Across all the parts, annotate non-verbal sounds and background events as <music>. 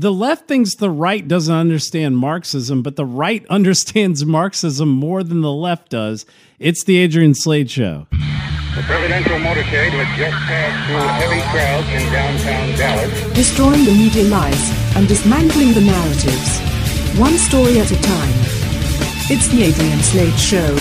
the left thinks the right doesn't understand Marxism, but the right <laughs> understands Marxism more than the left does. It's the Adrian Slade Show. The presidential motorcade had just passed through heavy crowds in downtown Dallas. destroying the media lies and dismantling the narratives. One story at a time. It's the Adrian Slade Show.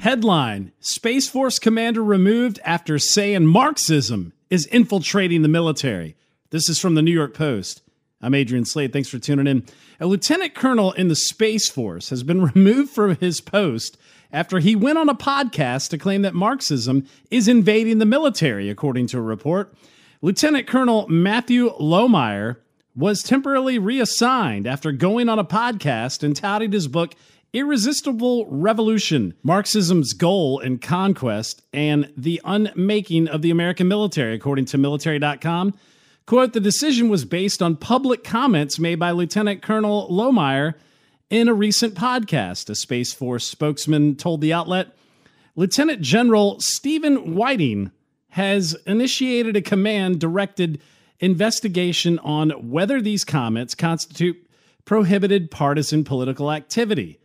Headline Space Force commander removed after saying Marxism is infiltrating the military. This is from the New York Post. I'm Adrian Slade. Thanks for tuning in. A lieutenant colonel in the Space Force has been <laughs> removed from his post after he went on a podcast to claim that Marxism is invading the military, according to a report. Lieutenant Colonel Matthew Lohmeyer was temporarily reassigned after going on a podcast and touted his book Irresistible Revolution Marxism's Goal and Conquest and the Unmaking of the American Military, according to military.com. Quote, the decision was based on public comments made by Lieutenant Colonel Lohmeyer in a recent podcast, a Space Force spokesman told the outlet. Lieutenant General Stephen Whiting has initiated a command directed investigation on whether these comments constitute prohibited partisan political activity.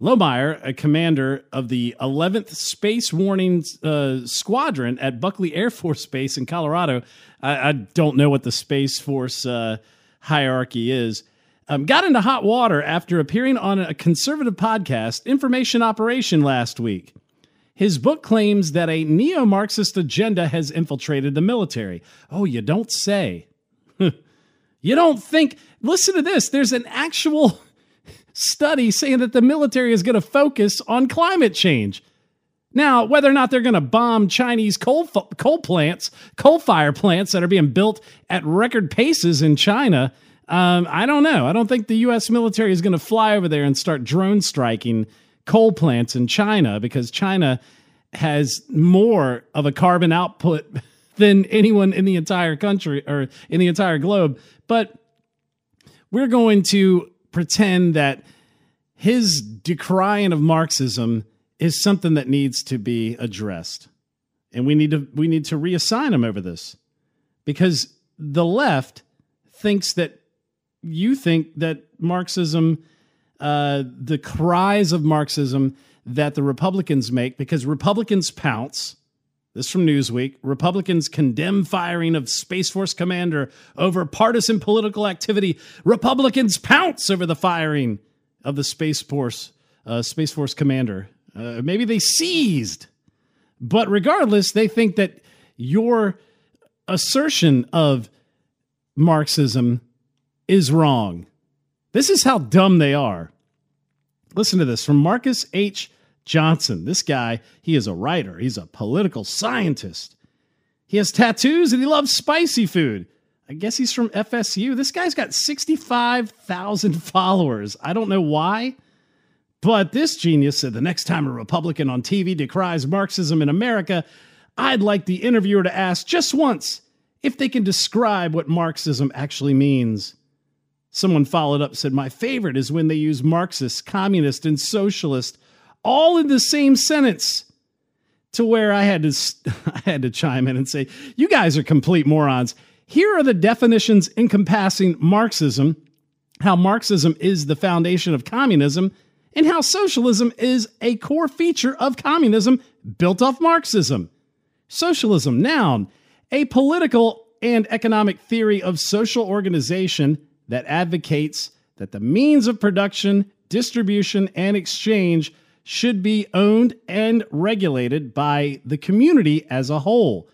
Lohmeyer, a commander of the 11th Space Warning uh, Squadron at Buckley Air Force Base in Colorado, I, I don't know what the Space Force uh, hierarchy is, um, got into hot water after appearing on a conservative podcast, Information Operation, last week. His book claims that a neo Marxist agenda has infiltrated the military. Oh, you don't say. <laughs> you don't think. Listen to this. There's an actual study saying that the military is going to focus on climate change. Now, whether or not they're going to bomb Chinese coal coal plants, coal fire plants that are being built at record paces in China, um, I don't know. I don't think the U.S. military is going to fly over there and start drone striking coal plants in China because China has more of a carbon output <laughs> than anyone in the entire country or in the entire globe. But we're going to pretend that his decrying of Marxism is something that needs to be addressed. And we need to we need to reassign him over this. Because the left thinks that you think that Marxism, uh, the cries of Marxism that the Republicans make, because Republicans pounce. This from Newsweek. Republicans condemn firing of Space Force commander over partisan political activity. Republicans pounce over the firing of the Space Force uh, Space Force commander. Uh, maybe they seized, but regardless, they think that your assertion of Marxism is wrong. This is how dumb they are. Listen to this from Marcus H. Johnson. This guy, he is a writer, he's a political scientist. He has tattoos and he loves spicy food. I guess he's from FSU. This guy's got 65,000 <laughs> followers. I don't know why, but this genius said the next time a Republican on TV decries Marxism in America, I'd like the interviewer to ask just once if they can describe what Marxism actually means. Someone followed up said, My favorite is when they use Marxist, communist, and socialist all in the same sentence to where I had to <laughs> I had to chime in and say, "You guys are complete morons. Here are the definitions encompassing Marxism, how Marxism is the foundation of communism, and how socialism is a core feature of communism built off Marxism. Socialism, noun, a political and economic theory of social organization that advocates that the means of production, distribution, and exchange should be owned and regulated by the community as a whole.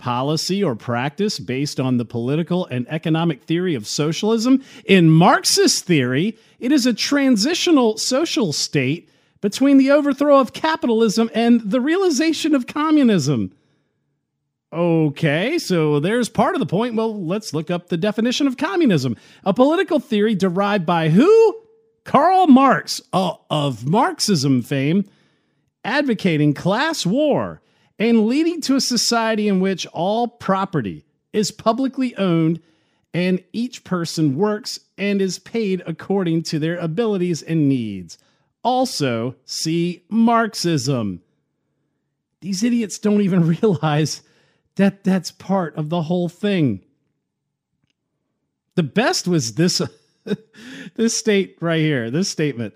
Policy or practice based on the political and economic theory of socialism. In Marxist theory, it is a transitional social state between the overthrow of capitalism and the realization of communism. Okay, so there's part of the point. Well, let's look up the definition of communism. A political theory derived by who? Karl Marx uh, of Marxism fame, advocating class war and leading to a society in which all property is publicly owned and each person works and is paid according to their abilities and needs. Also, see Marxism. These idiots don't even <laughs> realize That that's part of the whole thing. The best was this <laughs> this state right here, this statement.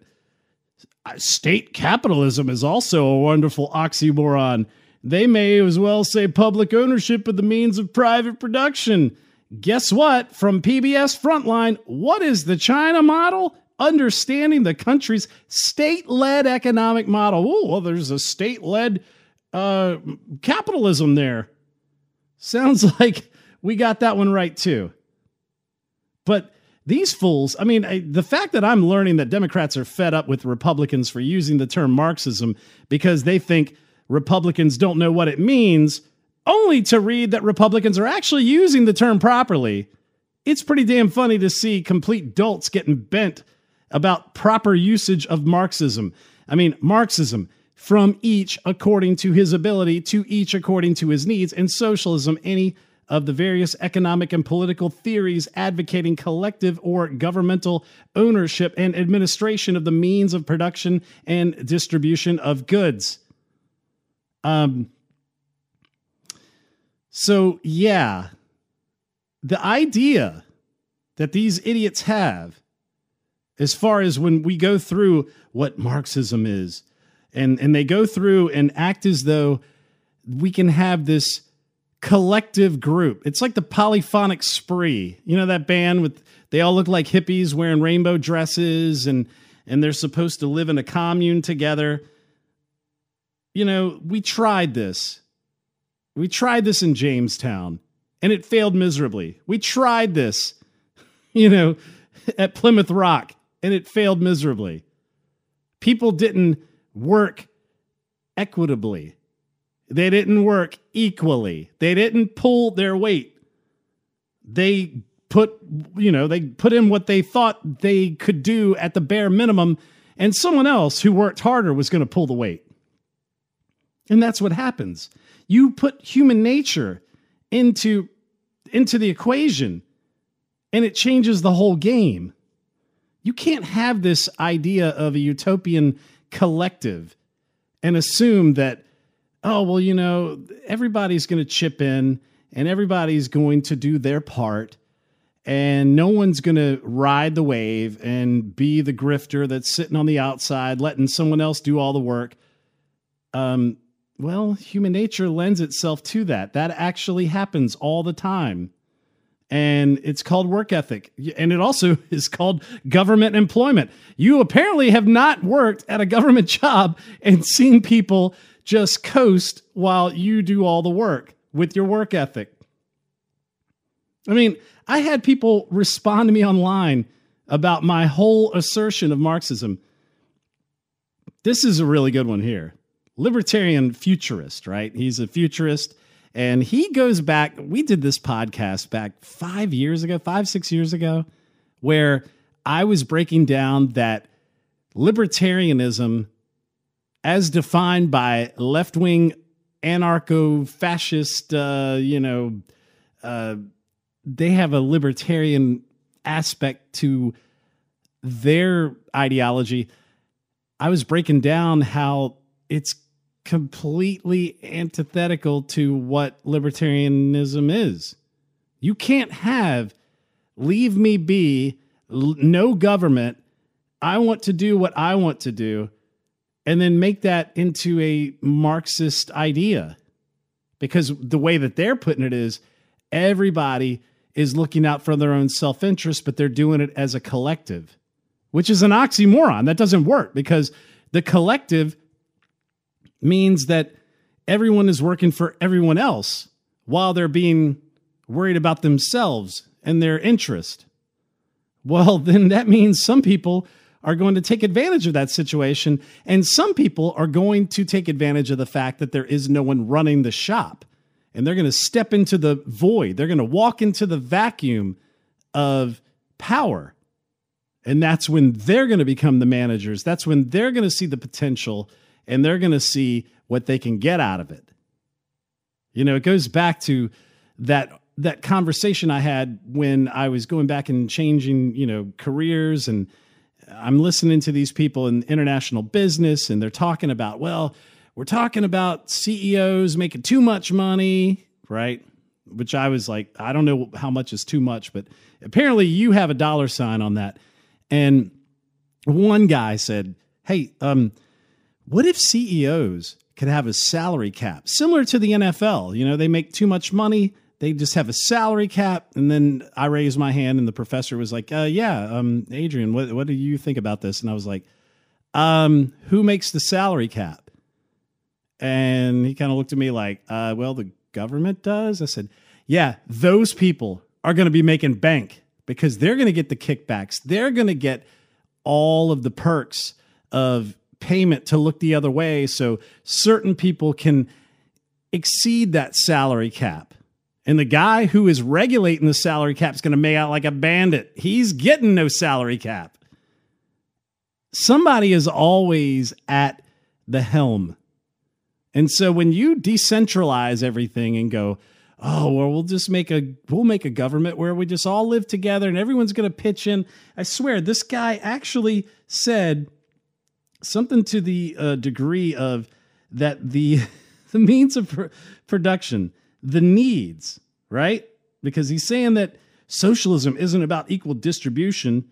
Uh, state capitalism is also a wonderful oxymoron. They may as well say public ownership of the means of private production. Guess what? From PBS Frontline, what is the China model? Understanding the country's state led economic model. Oh, well, there's a state led uh, capitalism there. Sounds <laughs> like we got that one right too. But these fools, I mean, I, the fact that I'm learning that Democrats are fed up with Republicans for using the term Marxism because they think Republicans don't know what it means, only to read that Republicans are actually using the term properly. It's pretty damn funny to see complete dolts getting bent about proper usage of Marxism. I mean, Marxism, from each according to his ability, to each according to his needs, and socialism, any of the various economic and political theories advocating collective or governmental ownership and administration of the means of production and distribution of goods. Um, so, yeah, the idea that these idiots have, as far as when we go through what Marxism is, and, and they go through and act as though we can have this collective group. It's like the polyphonic spree. You know that band with they all look like hippies wearing rainbow dresses and and they're supposed to live in a commune together. You know, we tried this. We tried this in Jamestown and it failed miserably. We tried this, <laughs> you know, at Plymouth Rock and it failed miserably. People didn't work equitably. They didn't work equally. They didn't pull their weight. They put, you know, they put in what they thought they could do at the bare minimum, and someone else who worked harder was going to pull the weight. And that's what happens. You put human nature into into the equation and it changes the whole game. You can't have this idea of a utopian collective and assume that oh, well, you know, everybody's going to chip in and everybody's going to do their part and no one's going to ride the wave and be the grifter that's sitting on the outside letting someone else do all the work. Um, well, human nature lends itself to that. That actually happens all the time. And it's called work ethic. And it also <laughs> is called government employment. You apparently have not worked at a government <laughs> job and seen people just coast while you do all the work with your work ethic. I mean, I had people respond to me online about my whole assertion of Marxism. This is a really good one here. Libertarian futurist, right? He's a futurist and he goes back. We did this podcast back five years ago, five, six years ago, where I was breaking down that libertarianism as defined by left wing anarcho fascist, uh, you know, uh, they have a libertarian aspect to their ideology. I was breaking down how it's completely antithetical to what libertarianism is. You can't have leave me be, no government. I want to do what I want to do and then make that into a Marxist idea. Because the way that they're putting it is everybody is looking out for their own self interest, but they're doing it as a collective, which is an oxymoron. That doesn't work because the collective means that everyone is working for everyone else while they're being worried about themselves and their interest. Well, <laughs> then that means some people are going to take advantage of that situation. And some people are going to take advantage of the fact that there is no one running the shop. And they're going to step into the void, they're going to walk into the vacuum of power. And that's when they're going to become the managers. That's when they're going to see the potential and they're going to see what they can get out of it. You know, it goes back to that that conversation I had when I was going back and changing, you know, careers and I'm listening to these people in international business and they're talking about, well, we're talking about CEOs making too much money, right? Which I was like, I don't know how much is too much, but apparently you have a dollar sign on that. And one guy said, Hey, um, what if CEOs could have a salary cap similar to the NFL? You know, they make too much money, they just have a salary cap. And then I raised my hand, and the professor was like, uh, Yeah, um, Adrian, what, what do you think about this? And I was like, um, Who makes the salary cap? And he kind of looked at me like, uh, Well, the government does. I said, Yeah, those people are going to be making bank because they're going to get the kickbacks. They're going to get all of the perks of payment to look the other way so certain people can exceed that salary cap. And the guy who is regulating the salary cap is going to make out like a bandit. He's getting no salary cap. Somebody is always at the helm. And so when you decentralize everything and go, oh well we'll just make a we'll make a government where we just all live together and everyone's going to pitch in i swear this guy actually said something to the uh, degree of that the <laughs> the means of pr- production the needs right? Because he's saying that socialism isn't about equal distribution.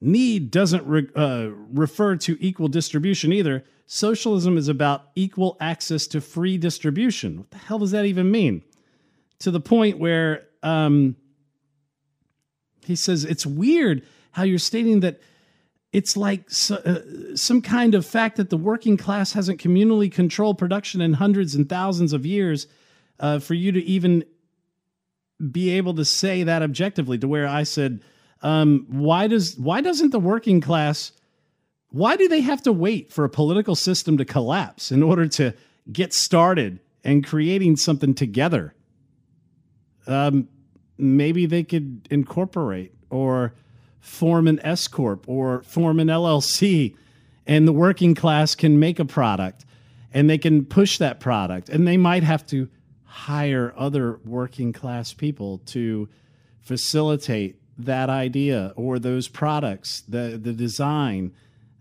Need doesn't re- uh, refer to equal distribution either. Socialism is about equal access to free distribution. What the hell does that even mean? To the point where um, he says it's weird how you're stating that it's like so, uh, some kind of fact that the working class hasn't communally controlled production in hundreds and thousands of years uh, for you to even be able to say that objectively to where i said um, why does why doesn't the working class why do they have to wait for a political system to collapse in order to get started and creating something together? Um, maybe they could incorporate or form an S corp or form an LLC, and the working class can make a product and they can push that product, and they might have to hire other working class people to facilitate that idea or those products, the the design.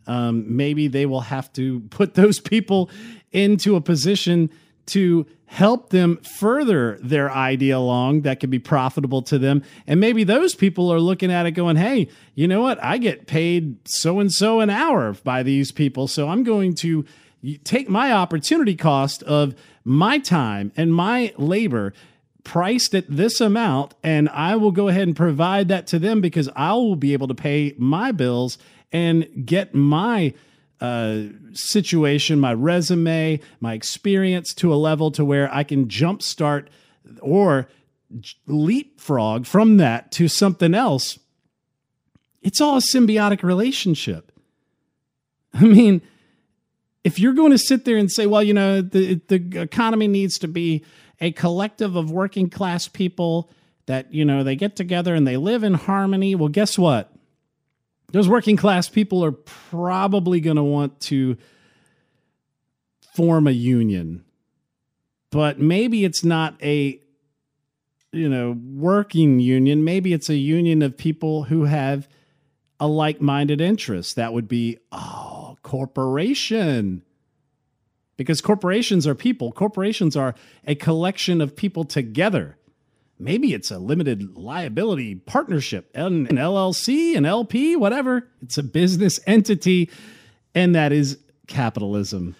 Um, maybe they will have to put <laughs> those people into a position to help them further their idea along that could be profitable to them. And maybe those people are looking at it going, hey, you know what? I get paid so and so an hour by these people. So I'm going to take my opportunity cost of my time and my labor priced at this amount and I will go ahead and provide that to them because I will be able to pay my bills and get my uh, situation, my resume, my experience to a level to where I can jumpstart or leapfrog from that to something else. It's all a symbiotic relationship. <laughs> I mean, if you're going to sit there and say, well, you know, the, the economy needs to be a collective of working class people that, you know, they get together and they live in harmony, well, guess what? Those working class people are probably going to want to form a union. But maybe it's not a you know working union. Maybe it's a union of people who have a like-minded interest. That would be oh corporation. Because corporations are people. Corporations are a collection of people together Maybe it's a limited liability partnership, an, an LLC, an LP, whatever. It's a business entity, and that is capitalism.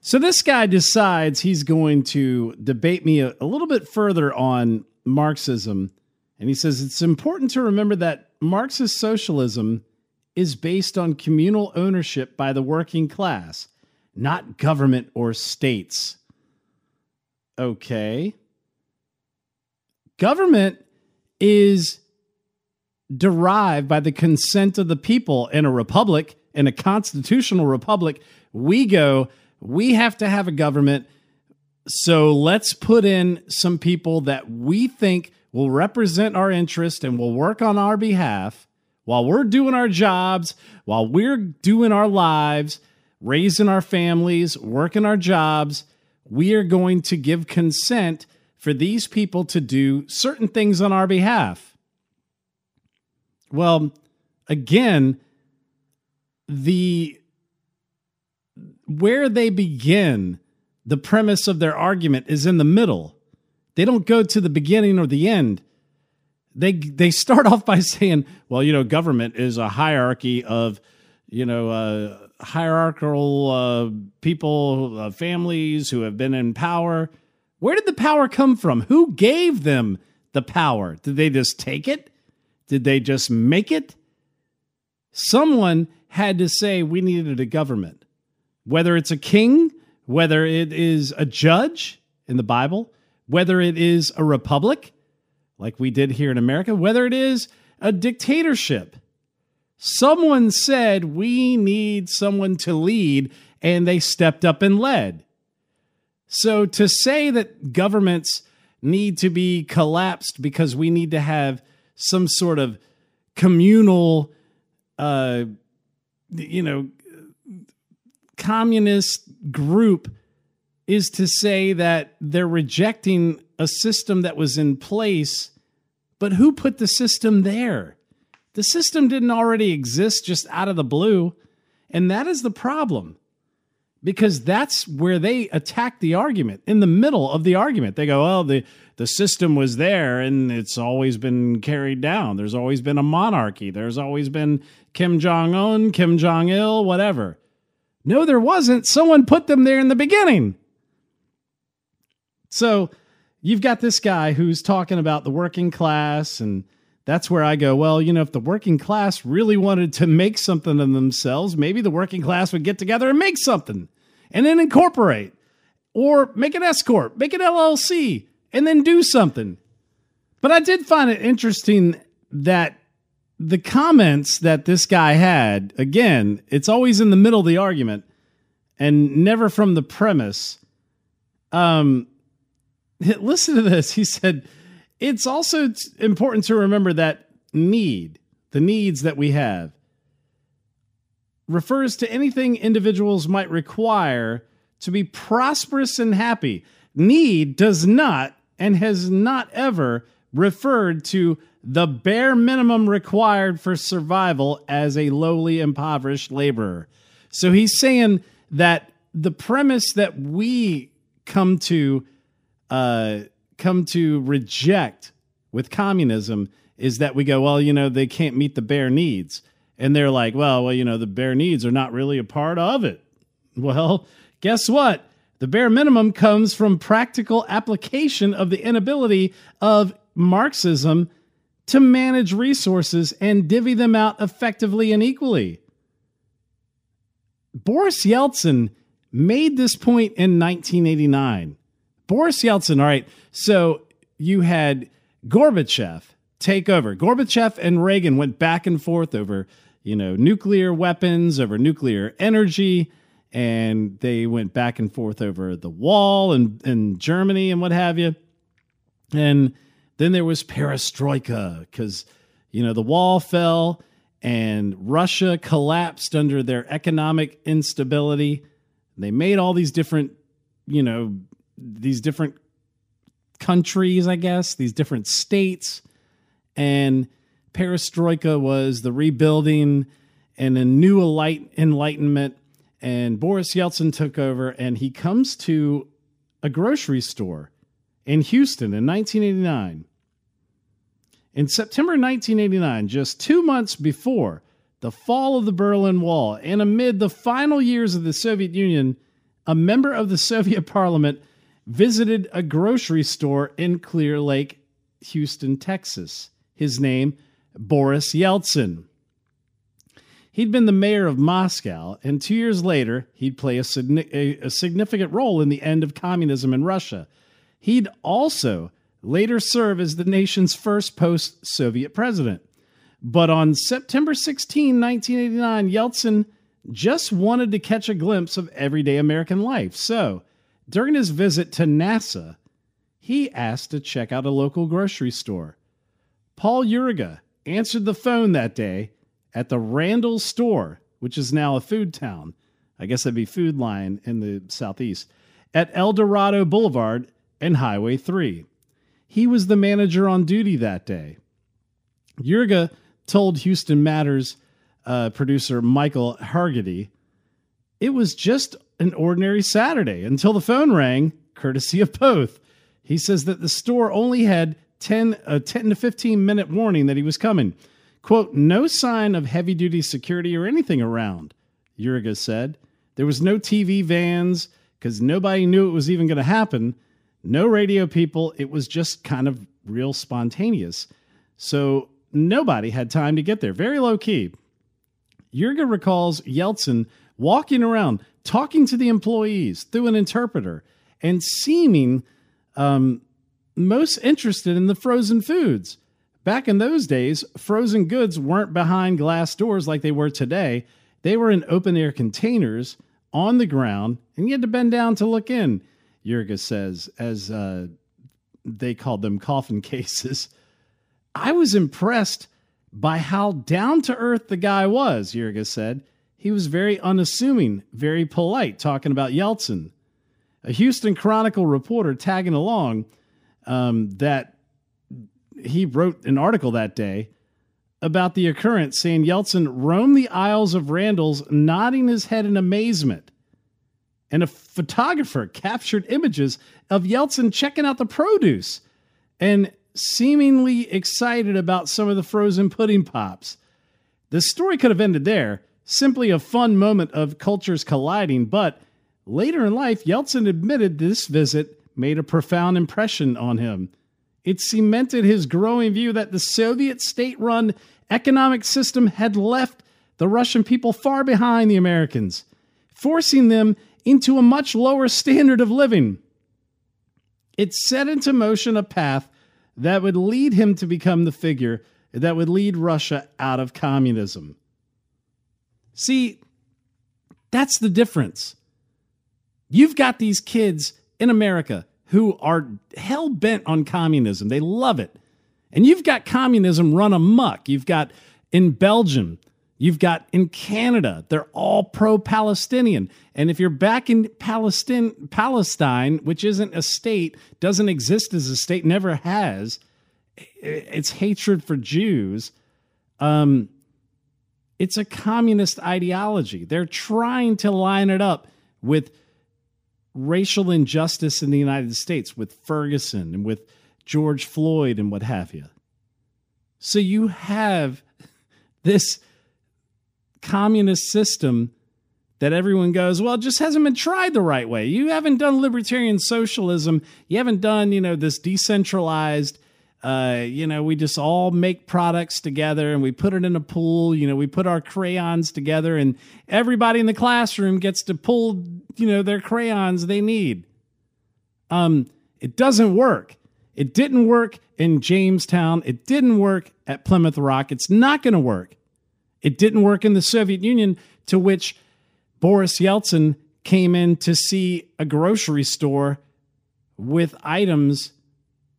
So this guy decides he's going to debate me a, a little bit further on Marxism. And he says it's important to remember that Marxist socialism is based on communal ownership by the working class, not government or states. Okay. Government is derived by the consent of the people in a republic, in a constitutional republic. We go, we have to have a government. So let's put in some people that we think will represent our interest and will work on our behalf while we're doing our jobs, while we're doing our lives, raising our families, working our jobs. We are going to give consent for these people to do certain things on our behalf. Well, again, the where they begin, the premise of their argument is in the middle. They don't go to the beginning or the end. They they start off by <laughs> saying, well, you know, government is a hierarchy of, you know, uh, hierarchical uh, people, uh, families who have been in power. Where did the power come from? Who gave them the power? Did they just take it? Did they just make it? Someone had to say we needed a government, whether it's a king, whether it is a judge in the Bible, whether it is a republic, like we did here in America, whether it is a dictatorship. Someone said we need someone to lead, and they stepped up and led. So to say that governments need to be collapsed because we need to have some sort of communal, uh, you know, communist group is to say that they're rejecting a system that was in place. But who put the system there? The system didn't already exist just out of the blue. And that is the problem because that's where they attack the argument in the middle of the argument. They go, "Well, the the system was there and it's always been carried down. There's always been a monarchy. There's always been Kim Jong Un, Kim Jong Il, whatever." No, there wasn't. Someone put them there in the beginning. So, you've got this guy who's talking about the working class and that's where I go, well, you know, if the working class really wanted to make something of themselves, maybe the working class would get together and make something and then incorporate or make an S Corp, make an LLC, and then do something. But I did find it interesting that the comments that this guy had, again, it's always in the middle of the argument and never from the premise. Um, <laughs> listen to this. He said, it's also important to remember that need, the needs that we have, refers to anything individuals might require to be prosperous and happy. Need does not and has not ever referred to the bare minimum required for survival as a lowly, impoverished laborer. So he's saying that the premise that we come to uh, come to reject with communism is that we go, well, you know, they can't meet the bare needs. And they're like, well, well, you know, the bare needs are not really a part of it. Well, guess what? The bare minimum comes from practical application of the inability of Marxism to manage resources and divvy them out effectively and equally. Boris Yeltsin made this point in 1989. Boris Yeltsin, all right, so you had Gorbachev take over. Gorbachev and Reagan went back and forth over, you know, nuclear weapons, over nuclear energy, and they went back and forth over the wall and in Germany and what have you. And then there was perestroika because, you know, the wall fell and Russia collapsed under their economic instability. They made all these different, you know, these different countries, I guess, these different states. And perestroika was the rebuilding and a new enlightenment. And Boris Yeltsin took over, and he comes to a grocery store in Houston in 1989. In September 1989, just two months before the fall of the Berlin Wall, and amid the final years of the Soviet Union, a member of the Soviet parliament visited a grocery store in Clear Lake, Houston, Texas. His name, Boris Yeltsin. He'd been the mayor of Moscow, and two years later, he'd play a, a, significant role in the end of communism in Russia. He'd also later serve as the nation's first post Soviet president. But on September 16, 1989, Yeltsin just wanted to catch a glimpse of everyday American life. So during his visit to NASA, he asked to check out a local grocery store. Paul Uriga answered the phone that day at the Randall store, which is now a food town. I guess that'd be Food Lion in the southeast, at El Dorado Boulevard and Highway 3. He was the manager on duty that day. Uriga told Houston Matters uh, producer Michael Hagerty it was just an ordinary Saturday until the phone rang, courtesy of both. He says that the store only had 10, a 10 to 15 minute warning that he was coming. Quote, no sign of heavy duty security or anything around, Uriga said. There was no TV vans because nobody knew it was even going to happen. No radio people. It was just kind of real spontaneous. So nobody had time to get there. Very low key. Uriga recalls Yeltsin walking around, talking to the employees through an interpreter, and seeming um, most interested in the frozen foods. Back in those days, frozen goods weren't behind glass doors like they were today. They were in open air containers on the ground, and you had to bend down to look in, Uriga says, as uh, they called them coffin <laughs> cases. I was impressed by how down to earth the guy was, Uriga said. He was very unassuming, very polite, talking about Yeltsin a Houston Chronicle reporter tagging along um, that he wrote an article that day about the occurrence, saying Yeltsin roamed the aisles of Randall's, nodding his head in amazement. And a photographer captured images of Yeltsin checking out the produce and seemingly excited about some of the frozen pudding pops. The story could have ended there, simply a fun moment of cultures colliding, but Later in life, Yeltsin admitted this visit made a profound impression on him. It cemented his growing view that the Soviet state run economic system had left the Russian people far behind the Americans, forcing them into a much lower standard of living. It set into motion a path that would lead him to become the figure that would lead Russia out of communism. See, that's the difference. You've got these kids in America who are hell bent on communism. They love it. And you've got communism run amok. You've got in Belgium, you've got in Canada, they're all pro Palestinian. And if you're back in Palestine, Palestine, which isn't a state, doesn't exist as a state, never has, it's hatred for Jews. Um, it's a communist ideology. They're trying to line it up with racial injustice in the United States with Ferguson and with George Floyd and what have you. So you have <laughs> this communist system that everyone goes, well, it just hasn't been tried the right way. You haven't done libertarian socialism. You haven't done, you know, this decentralized uh, you know, we just all make products together and we put it in a pool. You know, we put our crayons together and everybody in the classroom gets to pull, you know, their crayons they need. Um, it doesn't work. It didn't work in Jamestown. It didn't work at Plymouth Rock. It's not going to work. It didn't work in the Soviet Union, to which Boris Yeltsin came in to see a grocery store with items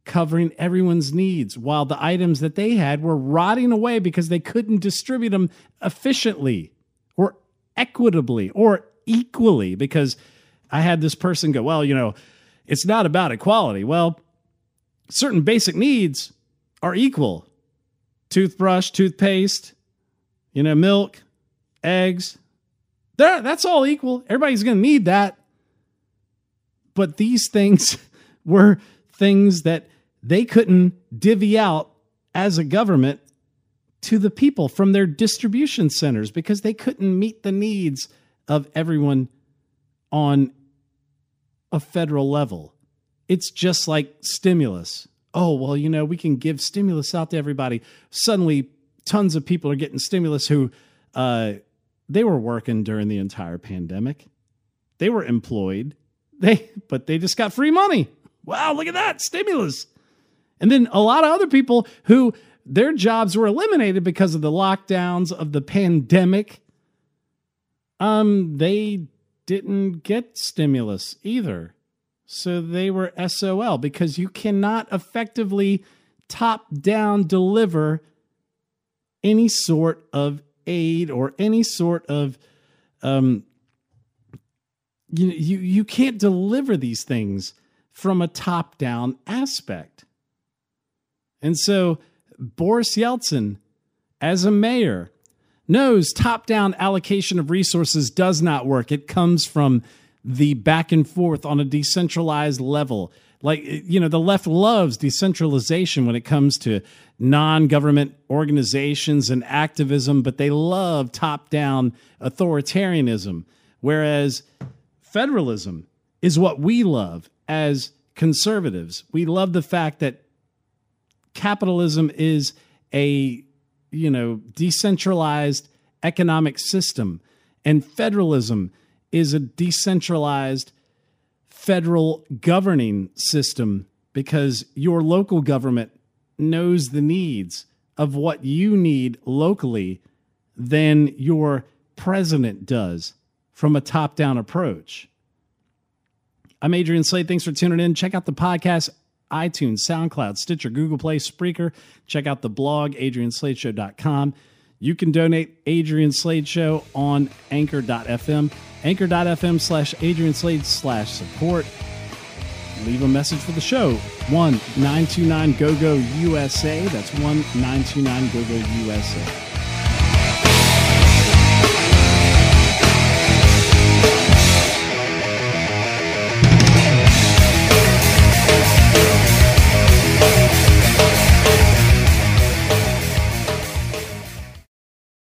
covering everyone's needs while the items that they had were rotting away because they couldn't distribute them efficiently or equitably or equally because I had this person go, well, you know, it's not about equality. Well, certain basic needs are equal toothbrush, toothpaste, you know, milk, eggs. That's all equal. Everybody's going to need that. But these things <laughs> were things that they couldn't divvy out as a government to the people from their distribution centers because they couldn't meet the needs of everyone on a federal level. It's just like stimulus. Oh, well, you know, we can give stimulus out to everybody. Suddenly, tons of people are getting stimulus who uh, they were working during the entire pandemic. They were employed. They but they just got free money. Wow, look at that stimulus. And then a lot of other people who their jobs were eliminated because of the lockdowns of the pandemic. Um, they didn't get stimulus either. So they were SOL because you cannot effectively top down deliver any sort of aid or any sort of um you you you can't deliver these things from a top down aspect. And so Boris Yeltsin, as a mayor, knows top down allocation of resources does not work. It comes from the back and forth on a decentralized level. Like, you know, the left loves decentralization when it comes to non government organizations and activism, but they love top down authoritarianism. Whereas federalism is what we love as conservatives. We love the fact that capitalism is a, you know, decentralized economic system and federalism is a decentralized federal governing system because your local government knows the needs of what you need locally than your president does from a top down approach. I'm Adrian Slade. Thanks for tuning in. Check out the podcast, iTunes, SoundCloud, Stitcher, Google Play, Spreaker. Check out the blog, adriansladeshow.com. You can donate Adrian Slade Show on anchor.fm, anchor.fm slash Adrian Slade slash support. Leave a message for the show. 1 929 GO GO USA. That's 1 929 GO GO USA.